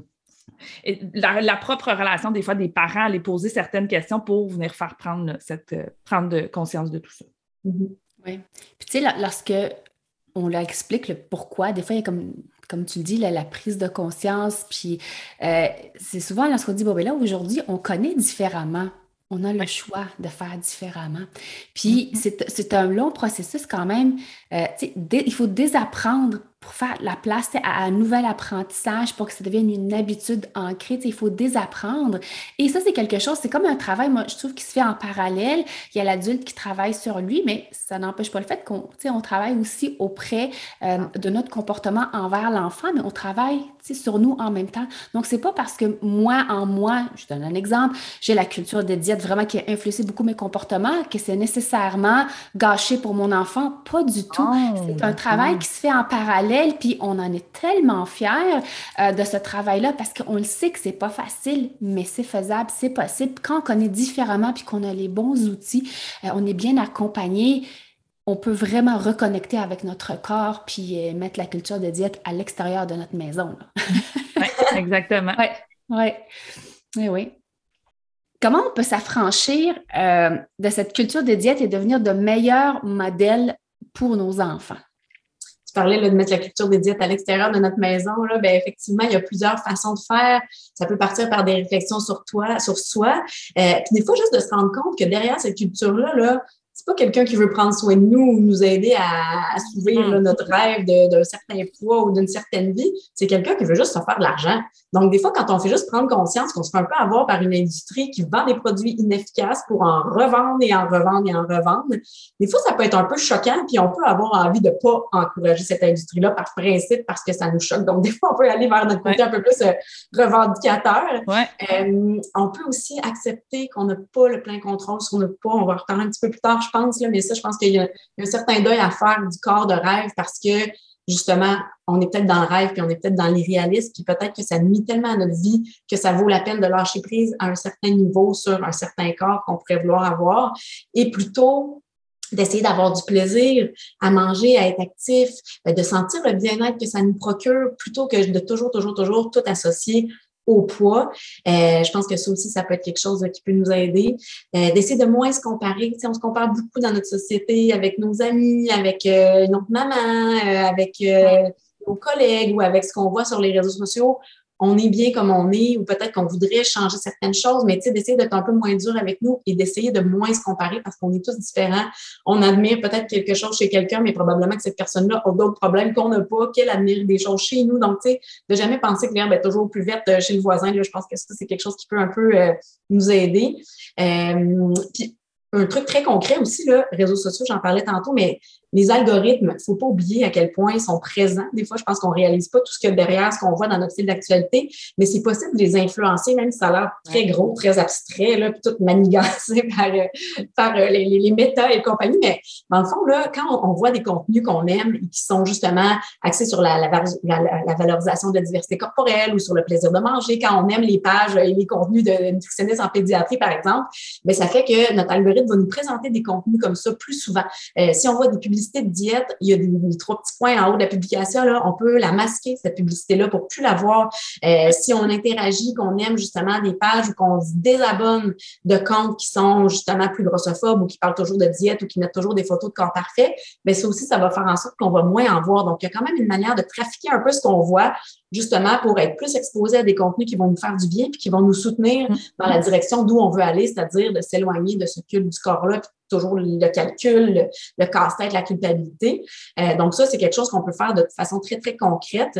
la, propre relation des fois des parents, les poser certaines questions pour venir faire prendre cette euh, prendre de conscience de tout ça. Mm-hmm. Oui. Puis tu sais, lorsque on leur explique le pourquoi, des fois, il y a comme, comme tu le dis, la, prise de conscience, puis euh, c'est souvent lorsqu'on dit, bon, ben là, aujourd'hui, on connaît différemment on a le choix de faire différemment. Puis mm-hmm. c'est un long processus quand même. Euh, il faut désapprendre pour faire la place à un nouvel apprentissage, pour que ça devienne une habitude ancrée. Il faut désapprendre. Et ça, c'est quelque chose, c'est comme un travail, moi, je trouve, qui se fait en parallèle. Il y a l'adulte qui travaille sur lui, mais ça n'empêche pas le fait qu'on on travaille aussi auprès euh, de notre comportement envers l'enfant, mais on travaille sur nous en même temps. Donc, c'est pas parce que moi, en moi, je donne un exemple, j'ai la culture des diètes vraiment qui a influencé beaucoup mes comportements, que c'est nécessairement gâché pour mon enfant. Pas du tout. Oh, c'est un travail qui se fait en parallèle puis on en est tellement fiers euh, de ce travail-là parce qu'on le sait que c'est pas facile, mais c'est faisable, c'est possible. Quand on connaît différemment puis qu'on a les bons outils, euh, on est bien accompagné on peut vraiment reconnecter avec notre corps puis euh, mettre la culture de diète à l'extérieur de notre maison. oui, exactement. Oui, oui. Oui, oui. Comment on peut s'affranchir de cette culture de diète et devenir de meilleurs modèles pour nos enfants? Tu parlais de mettre la culture des diètes à l'extérieur de notre maison, là, ben, effectivement, il y a plusieurs façons de faire. Ça peut partir par des réflexions sur toi, sur soi. Euh, puis des fois, juste de se rendre compte que derrière cette culture-là, là, c'est pas quelqu'un qui veut prendre soin de nous ou nous aider à, à mm. notre rêve d'un certain poids ou d'une certaine vie. C'est quelqu'un qui veut juste se faire de l'argent. Donc, des fois, quand on fait juste prendre conscience qu'on se fait un peu avoir par une industrie qui vend des produits inefficaces pour en revendre et en revendre et en revendre, des fois, ça peut être un peu choquant, puis on peut avoir envie de pas encourager cette industrie-là par principe parce que ça nous choque. Donc, des fois, on peut aller vers notre côté un peu plus euh, revendicateur. Euh, on peut aussi accepter qu'on n'a pas le plein contrôle sur notre poids. On va reparler un petit peu plus tard, je pense, là, mais ça, je pense qu'il y, a un certain deuil à faire du corps de rêve parce que justement, on est peut-être dans le rêve, puis on est peut-être dans l'irréalisme, puis peut-être que ça nuit tellement à notre vie que ça vaut la peine de lâcher prise à un certain niveau sur un certain corps qu'on pourrait vouloir avoir, et plutôt d'essayer d'avoir du plaisir à manger, à être actif, ben, de sentir le bien-être que ça nous procure, plutôt que de toujours, toujours, toujours tout associer au poids. Euh, je pense que ça aussi, ça peut être quelque chose qui peut nous aider. Euh, d'essayer de moins se comparer. on se compare beaucoup dans notre société avec nos amis, avec euh, notre maman, avec nos collègues ou avec ce qu'on voit sur les réseaux sociaux on est bien comme on est ou peut-être qu'on voudrait changer certaines choses, mais tu sais, d'essayer d'être un peu moins dur avec nous et d'essayer de moins se comparer parce qu'on est tous différents. On admire peut-être quelque chose chez quelqu'un, mais probablement que cette personne-là a d'autres problèmes qu'on n'a pas, qu'elle admire des choses chez nous. Donc, tu sais, de jamais penser que l'herbe est toujours plus verte euh, chez le voisin, je pense que ça, c'est quelque chose qui peut un peu euh, nous aider. Euh, puis, un truc très concret aussi, là, réseaux sociaux, j'en parlais tantôt, mais les algorithmes, il ne faut pas oublier à quel point ils sont présents. Des fois, je pense qu'on ne réalise pas tout ce qu'il y a derrière, ce qu'on voit dans notre fil d'actualité, mais c'est possible de les influencer, même si ça a l'air très gros, très abstrait, là, puis tout manigancé par, euh, par euh, les, les, méta et compagnie. Mais dans le fond, là, quand on, voit des contenus qu'on aime et qui sont justement axés sur la, la, la, valorisation de la diversité corporelle ou sur le plaisir de manger, quand on aime les pages et les contenus de nutritionnistes en pédiatrie, par exemple, bien, ça fait que notre algorithme va nous présenter des contenus comme ça plus souvent. Euh, si on voit des de diète, il y a des, trois petits points en haut de la publication. On peut la masquer, cette publicité-là, pour plus la voir. Euh, si on interagit, qu'on aime justement des pages ou qu'on se désabonne de comptes qui sont justement plus grossophobes ou qui parlent toujours de diète ou qui mettent toujours des photos de corps parfait, bien, ça aussi, ça va faire en sorte qu'on va moins en voir. Donc, il y a quand même une manière de trafiquer un peu ce qu'on voit justement pour être plus exposés à des contenus qui vont nous faire du bien puis qui vont nous soutenir mm. dans la direction d'où on veut aller, c'est-à-dire de s'éloigner de ce culte du corps-là, toujours le calcul, le, casse-tête, la culpabilité. Euh, donc ça, c'est quelque chose qu'on peut faire de façon très, très concrète.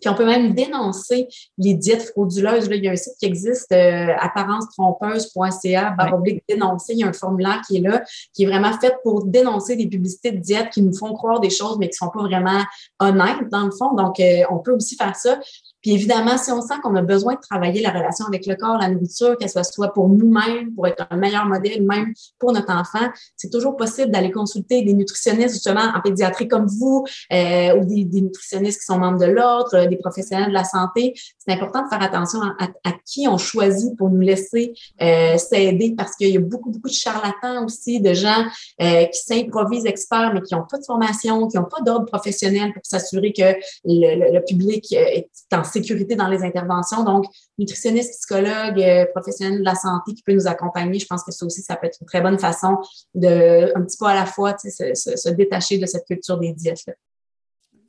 Puis on peut même dénoncer les diètes frauduleuses. Là, il y a un site qui existe, euh, apparence-trompeuse.ca, baroblique dénoncer. Il y a un formulaire qui est là, qui est vraiment fait pour dénoncer des publicités de diètes qui nous font croire des choses, mais qui sont pas vraiment honnêtes dans le fond. Donc, euh, on peut aussi faire ça. Puis évidemment, si on sent qu'on a besoin de travailler la relation avec le corps, la nourriture, qu'elle soit soit pour nous-mêmes, pour être un meilleur modèle, même pour notre enfant, c'est toujours possible d'aller consulter des nutritionnistes justement en pédiatrie comme vous euh, ou des, nutritionnistes qui sont membres de l'ordre, euh, des professionnels de la santé. C'est important de faire attention à, qui on choisit pour nous laisser euh, s'aider parce qu'il y a beaucoup, beaucoup de charlatans aussi, de gens qui s'improvisent experts mais qui n'ont pas de formation, qui n'ont pas d'ordre professionnel pour s'assurer que le, le public est en sécurité dans les interventions. Donc, nutritionniste, psychologue, euh, professionnel de la santé qui peut nous accompagner, je pense que ça aussi, ça peut être une très bonne façon de, un petit peu à la fois, se, se, détacher de cette culture des diètes.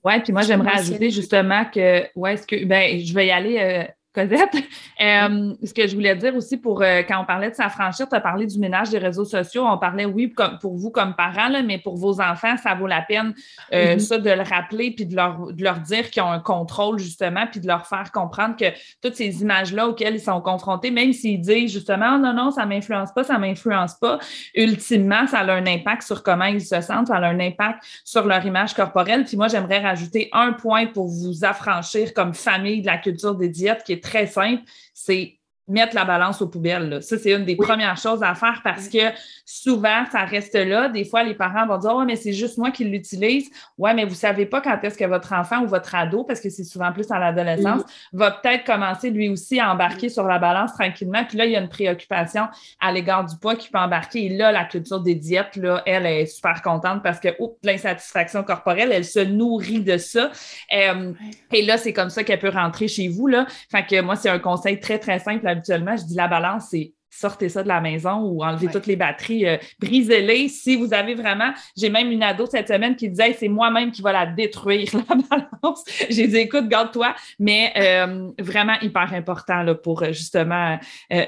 Oui, puis moi, j'aimerais ajouter justement que, ouais, est-ce que, ben, je vais y aller euh, Cosette. Euh, ce que je voulais dire aussi pour euh, quand on parlait de s'affranchir, tu as parlé du ménage des réseaux sociaux. On parlait, oui, comme, pour vous comme parents, là, mais pour vos enfants, ça vaut la peine, euh, mm-hmm. ça, de le rappeler puis de leur, de leur dire qu'ils ont un contrôle, justement, puis de leur faire comprendre que toutes ces images-là auxquelles ils sont confrontés, même s'ils disent justement, non, non, ça ne m'influence pas, ça ne m'influence pas, ultimement, ça a un impact sur comment ils se sentent, ça a un impact sur leur image corporelle. Puis moi, j'aimerais rajouter un point pour vous affranchir comme famille de la culture des diètes qui est très simple, c'est mettre la balance aux poubelles. Ça, c'est une des premières choses à faire parce que souvent, ça reste là. Des fois, les parents vont dire, oh, mais c'est juste moi qui l'utilise. Ouais, mais vous savez pas quand est-ce que votre enfant ou votre ado, parce que c'est souvent plus à l'adolescence, va peut-être commencer lui aussi à embarquer sur la balance tranquillement. Puis là, il y a une préoccupation à l'égard du poids qui peut embarquer. Et là, la culture des diètes, là, elle est super contente parce que, oups, l'insatisfaction corporelle, elle se nourrit de ça. Euh, et là, c'est comme ça qu'elle peut rentrer chez vous, là. Fait que moi, c'est un conseil très, très simple habituellement. Je dis la balance, c'est sortez ça de la maison ou enlevez toutes les batteries, euh, brisez-les. Si vous avez vraiment, j'ai même une ado cette semaine qui disait c'est moi-même qui va la détruire, la balance. J'ai dit écoute, garde-toi, mais euh, vraiment hyper important là, pour euh, justement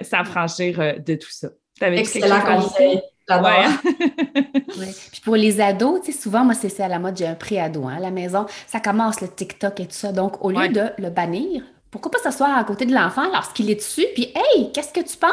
s'affranchir de tout ça. Excellent conseil. Ouais. Puis pour les ados, tu sais, souvent, moi, c'est à la mode, j'ai un pré-ado hein, à la maison. Ça commence le TikTok et tout ça. Donc, au lieu de le bannir, pourquoi pas s'asseoir à côté de l'enfant lorsqu'il est dessus, puis hey, qu'est-ce que tu penses?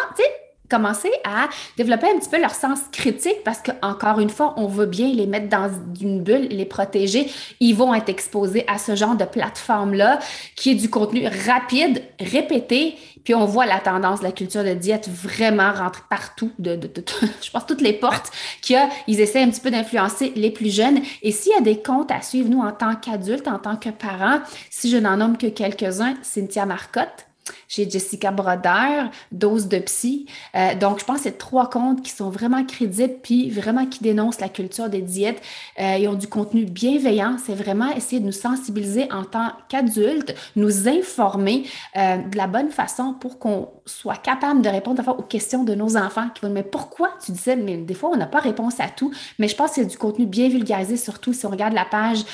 Commencer à développer un petit peu leur sens critique parce que encore une fois, on veut bien les mettre dans une bulle, les protéger. Ils vont être exposés à ce genre de plateforme-là qui est du contenu rapide, répété. Puis on voit la tendance la culture de diète vraiment rentrer partout, de, je pense toutes les portes qu'il y a. Ils essaient un petit peu d'influencer les plus jeunes. Et s'il y a des comptes à suivre, nous, en tant qu'adultes, en tant que parents, si je n'en nomme que quelques-uns, Cynthia Marcotte, j'ai Jessica Broder, Dose de Psy. Euh, donc, je pense que c'est trois comptes qui sont vraiment crédibles puis vraiment qui dénoncent la culture des diètes. Euh, ils ont du contenu bienveillant. C'est vraiment essayer de nous sensibiliser en tant qu'adultes, nous informer euh, de la bonne façon pour qu'on soit capable de répondre aux questions de nos enfants qui vont dire Mais pourquoi tu disais Mais des fois, on n'a pas réponse à tout. Mais je pense que c'est du contenu bien vulgarisé, surtout si on regarde la page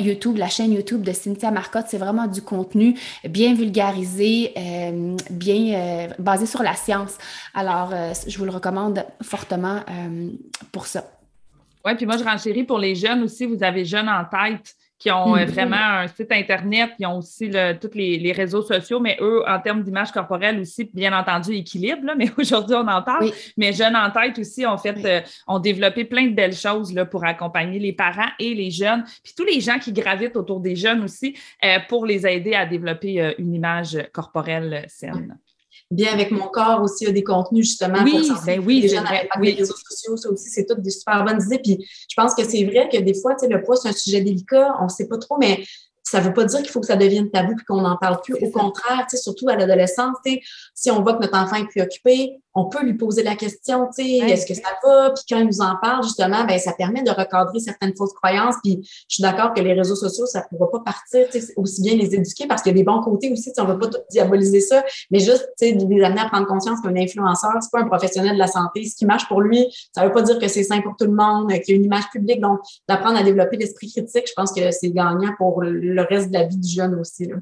YouTube, la chaîne YouTube de Cynthia Marcotte. C'est vraiment du contenu bien vulgarisé euh, bien euh, basé sur la science. Alors, euh, je vous le recommande fortement pour ça. Oui, puis moi, je renchéris pour les jeunes aussi. Vous avez Jeunes en tête qui ont mm-hmm. vraiment un site Internet, qui ont aussi tous les, réseaux sociaux, mais eux, en termes d'image corporelle aussi, bien entendu, équilibre, mais aujourd'hui, on en parle. Mais Jeunes en tête aussi ont fait, ont développé plein de belles choses là, pour accompagner les parents et les jeunes, puis tous les gens qui gravitent autour des jeunes aussi, pour les aider à développer une image corporelle saine bien avec mon corps aussi, il y a des contenus justement oui, pour ben oui, les avec les réseaux sociaux, ça aussi, c'est toutes des super bonnes idées. Puis je pense que c'est vrai que des fois, tu sais, le poids, c'est un sujet délicat, on ne sait pas trop, mais ça ne veut pas dire qu'il faut que ça devienne tabou et qu'on n'en parle plus. Au contraire, tu sais, surtout à l'adolescence, si on voit que notre enfant est préoccupé, on peut lui poser la question, tu sais, est-ce que ça va? Puis quand il nous en parle, justement, ben ça permet de recadrer certaines fausses croyances. Puis je suis d'accord que les réseaux sociaux, ça ne pourra pas partir, tu sais, aussi bien les éduquer parce qu'il y a des bons côtés aussi, tu sais, on ne veut pas diaboliser ça, mais juste, tu sais, les amener à prendre conscience qu'un influenceur, c'est pas un professionnel de la santé. Ce qui marche pour lui, ça ne veut pas dire que c'est sain pour tout le monde, qu'il y a une image publique. Donc, d'apprendre à développer l'esprit critique, je pense que c'est gagnant pour le reste de la vie du jeune aussi. Là.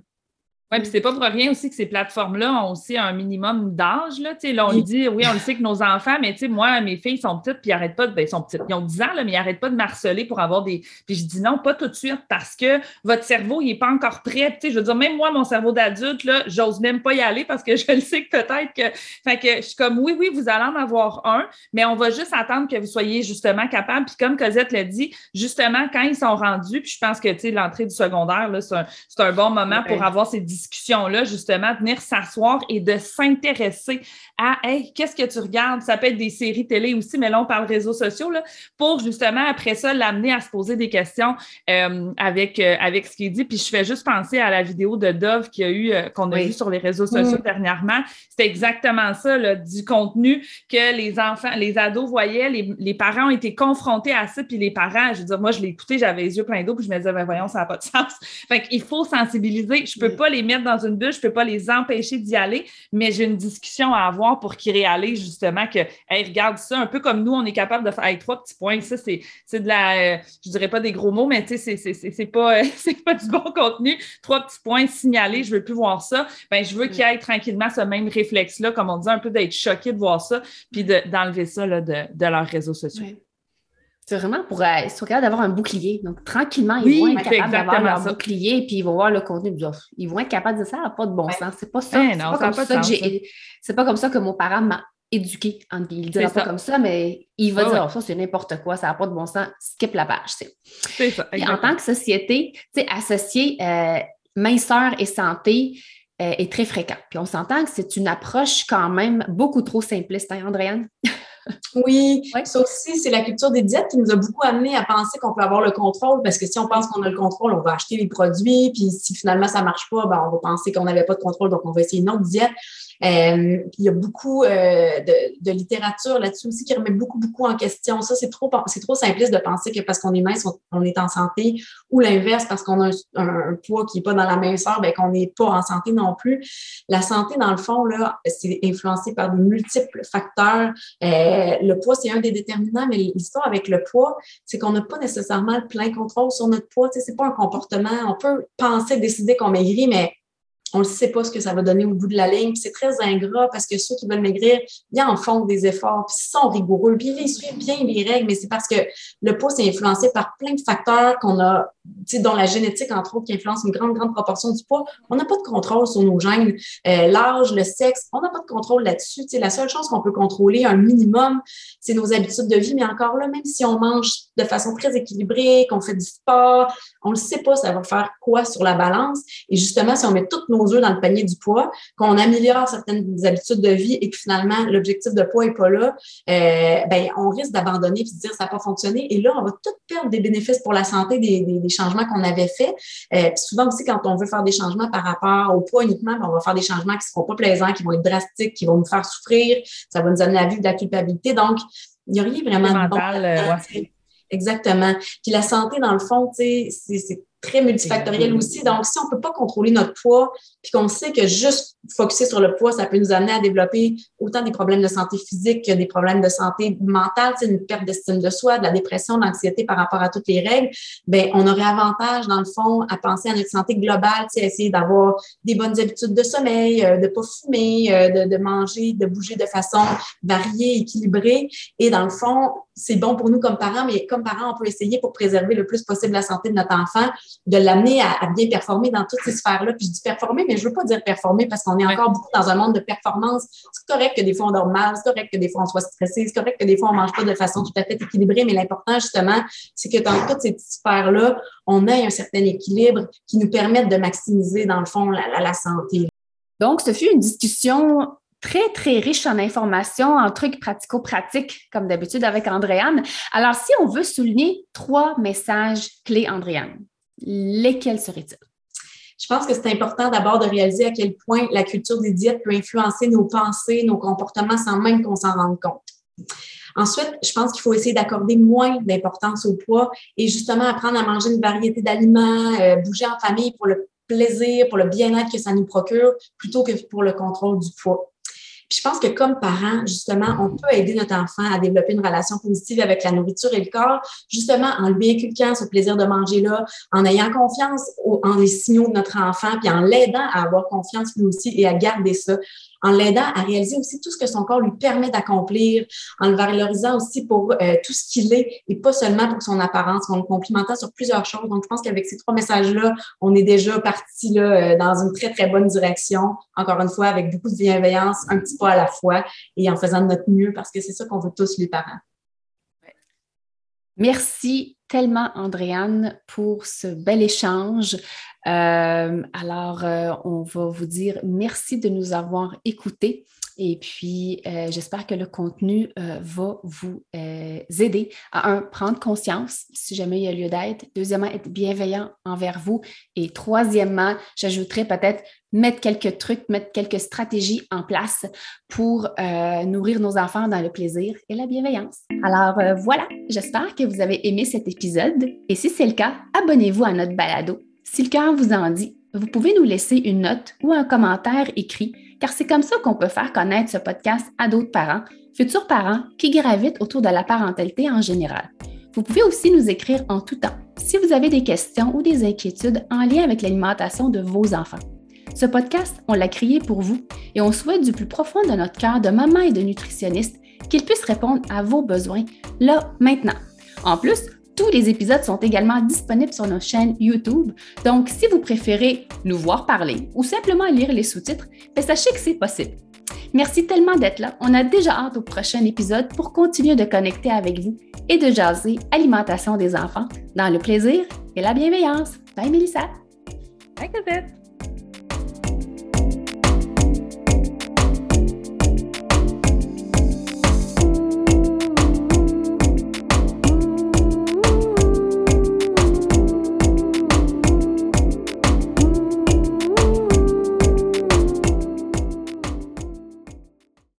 Oui, puis c'est pas pour rien aussi que ces plateformes-là ont aussi un minimum d'âge. Là. là, on dit, oui, on le sait que nos enfants, mais tu sais, moi, mes filles sont petites, puis ils n'arrêtent pas de. Ben, sont petites. Ils ont 10 ans, là, mais ils n'arrêtent pas de marceler pour avoir des. Puis je dis non, pas tout de suite, parce que votre cerveau, il n'est pas encore prêt. Tu sais, je veux dire, même moi, mon cerveau d'adulte, là, j'ose même pas y aller parce que je le sais que peut-être que. Fait que je suis comme oui, oui, vous allez en avoir un, mais on va juste attendre que vous soyez justement capable. Puis comme Cosette l'a dit, justement, quand ils sont rendus, puis je pense que tu sais, l'entrée du secondaire, là, c'est un, un, bon moment pour avoir ces discussions-là, justement, venir s'asseoir et de s'intéresser à Hey, qu'est-ce que tu regardes? Ça peut être des séries télé aussi, mais là, on parle réseaux sociaux, là, pour justement, après ça, l'amener à se poser des questions euh, avec, euh, avec ce qui est dit. Puis je fais juste penser à la vidéo de Dove qu'il a eu, euh, qu'on a vu sur les réseaux sociaux mm. dernièrement. C'était exactement ça, là, du contenu que les enfants, les ados voyaient, les, les, parents ont été confrontés à ça, puis les parents, je veux dire, moi, je l'ai écouté, j'avais les yeux pleins d'eau, puis je me disais, ben voyons, ça n'a pas de sens. Fait qu'il faut sensibiliser. Je ne peux pas les dans une bulle, je ne peux pas les empêcher d'y aller, mais j'ai une discussion à avoir pour qu'ils réalisent justement que, hey, regarde ça, un peu comme nous, on est capable de faire hey, trois petits points. Ça, c'est de la, euh, je dirais pas des gros mots, mais tu sais, c'est pas, pas du bon contenu. Trois petits points signalés, je veux plus voir ça. Ben, je veux qu'il y ait tranquillement ce même réflexe-là, comme on dit, un peu d'être choqué de voir ça, puis d'enlever ça là, de, de, leurs réseaux sociaux. C'est vraiment pour euh, ils sont capables d'avoir un bouclier. Donc, tranquillement, ils vont être capables d'avoir leur bouclier, puis ils vont voir le contenu. Ils vont être capables de dire ça n'a pas de bon sens. C'est pas ça. c'est pas, comme ça que j'ai. C'est pas comme ça que mon parent m'a éduqué. Il ne dira pas comme ça, mais il va dire oh, ça, c'est n'importe quoi, ça n'a pas de bon sens, skip la page. C'est ça. en tant que société, associer euh, minceur et santé, euh, est très fréquent. Puis on s'entend que c'est une approche quand même beaucoup trop simpliste, hein, Andréane? Oui, ça aussi, c'est la culture des diètes qui nous a beaucoup amené à penser qu'on peut avoir le contrôle parce que si on pense qu'on a le contrôle, on va acheter les produits, puis si finalement ça ne marche pas, ben, on va penser qu'on n'avait pas de contrôle, donc on va essayer une autre diète. Euh, il y a beaucoup euh, de, de, littérature là-dessus aussi qui remet beaucoup, beaucoup en question. Ça, c'est trop, c'est trop simpliste de penser que parce qu'on est mince, on, est en santé, ou l'inverse, parce qu'on a un, poids qui n'est pas dans la minceur, ben, qu'on n'est pas en santé non plus. La santé, dans le fond, là, c'est influencé par de multiples facteurs. Euh, le poids, c'est un des déterminants, mais l'histoire avec le poids, c'est qu'on n'a pas nécessairement le plein contrôle sur notre poids. Sais, c'est pas un comportement. On peut penser, décider qu'on maigrit, mais on ne sait pas ce que ça va donner au bout de la ligne. C'est très ingrat parce que ceux qui veulent maigrir, ils en font des efforts, puis ils sont rigoureux, puis ils suivent bien les règles, mais c'est parce que le poids est influencé par plein de facteurs qu'on a, dont la génétique, entre autres, qui influence une grande, grande proportion du poids. On n'a pas de contrôle sur nos gènes. Euh, l'âge, le sexe, on n'a pas de contrôle là-dessus. La seule chose qu'on peut contrôler un minimum, c'est nos habitudes de vie, mais encore là, même si on mange de façon très équilibrée, qu'on fait du sport, on ne sait pas ça va faire quoi sur la balance. Et justement, si on met toutes nos dans le panier du poids, qu'on améliore certaines habitudes de vie et que finalement l'objectif de poids n'est pas là, euh, ben, on risque d'abandonner et de dire ça n'a pas fonctionné. Et là, on va tout perdre des bénéfices pour la santé des, des, changements qu'on avait faits. Euh, souvent aussi, quand on veut faire des changements par rapport au poids uniquement, ben, on va faire des changements qui ne seront pas plaisants, qui vont être drastiques, qui vont nous faire souffrir. Ça va nous amener à vivre de la culpabilité. Donc, il n'y a rien vraiment de bon. Exactement. Puis la santé, dans le fond, c'est très multifactoriel aussi. Donc, si on ne peut pas contrôler notre poids, puis qu'on sait que juste focuser sur le poids, ça peut nous amener à développer autant des problèmes de santé physique que des problèmes de santé mentale, une perte d'estime de soi, de la dépression, de l'anxiété par rapport à toutes les règles, ben on aurait avantage, dans le fond, à penser à notre santé globale, à essayer d'avoir des bonnes habitudes de sommeil, euh, de pas fumer, euh, de, de manger, de bouger de façon variée, équilibrée. Et dans le fond, c'est bon pour nous comme parents, mais comme parents, on peut essayer pour préserver le plus possible la santé de notre enfant, de l'amener à, bien performer dans toutes ces sphères-là. Puis je dis performer, mais je veux pas dire performer parce qu'on est encore beaucoup dans un monde de performance. C'est correct que des fois on dort mal, c'est correct que des fois on soit stressé, c'est correct que des fois on mange pas de façon tout à fait équilibrée, mais l'important justement, c'est que dans toutes ces sphères-là, on ait un certain équilibre qui nous permette de maximiser dans le fond la, la santé. Donc, ce fut une discussion très, très riche en informations, en trucs pratico-pratiques, comme d'habitude avec Andréane. Alors, si on veut souligner trois messages clés, Andréane, lesquels seraient-ils? Je pense que c'est important d'abord de réaliser à quel point la culture des diètes peut influencer nos pensées, nos comportements sans même qu'on s'en rende compte. Ensuite, je pense qu'il faut essayer d'accorder moins d'importance au poids et justement apprendre à manger une variété d'aliments, euh, bouger en famille pour le plaisir, pour le bien-être que ça nous procure, plutôt que pour le contrôle du poids. Je pense que comme parents, justement, on peut aider notre enfant à développer une relation positive avec la nourriture et le corps, justement en lui inculquant ce plaisir de manger là, en ayant confiance en les signaux de notre enfant, puis en l'aidant à avoir confiance lui aussi et à garder ça en l'aidant à réaliser aussi tout ce que son corps lui permet d'accomplir, en le valorisant aussi pour euh, tout ce qu'il est et pas seulement pour son apparence, en le complimentant sur plusieurs choses. Donc, je pense qu'avec ces trois messages-là, on est déjà parti là, euh, dans une très, très bonne direction. Encore une fois, avec beaucoup de bienveillance, un petit pas à la fois et en faisant de notre mieux parce que c'est ça qu'on veut tous les parents. Merci tellement, Andréane, pour ce bel échange. Euh, alors, euh, on va vous dire merci de nous avoir écoutés. Et puis, euh, j'espère que le contenu va vous aider à, un, prendre conscience si jamais il y a lieu d'être. Deuxièmement, être bienveillant envers vous. Et troisièmement, j'ajouterais peut-être mettre quelques trucs, mettre quelques stratégies en place pour nourrir nos enfants dans le plaisir et la bienveillance. Alors voilà, j'espère que vous avez aimé cet épisode. Et si c'est le cas, abonnez-vous à notre balado si le cœur vous en dit, vous pouvez nous laisser une note ou un commentaire écrit, car c'est comme ça qu'on peut faire connaître ce podcast à d'autres parents, futurs parents qui gravitent autour de la parentalité en général. Vous pouvez aussi nous écrire en tout temps si vous avez des questions ou des inquiétudes en lien avec l'alimentation de vos enfants. Ce podcast, on l'a créé pour vous et on souhaite du plus profond de notre cœur de maman et de nutritionniste qu'il puisse répondre à vos besoins là, maintenant. En plus, tous les épisodes sont également disponibles sur nos chaînes YouTube. Donc, si vous préférez nous voir parler ou simplement lire les sous-titres, ben, sachez que c'est possible. Merci tellement d'être là. On a déjà hâte au prochain épisode pour continuer de connecter avec vous et de jaser alimentation des enfants dans le plaisir et la bienveillance. Bye Mélissa. Bye Cosette.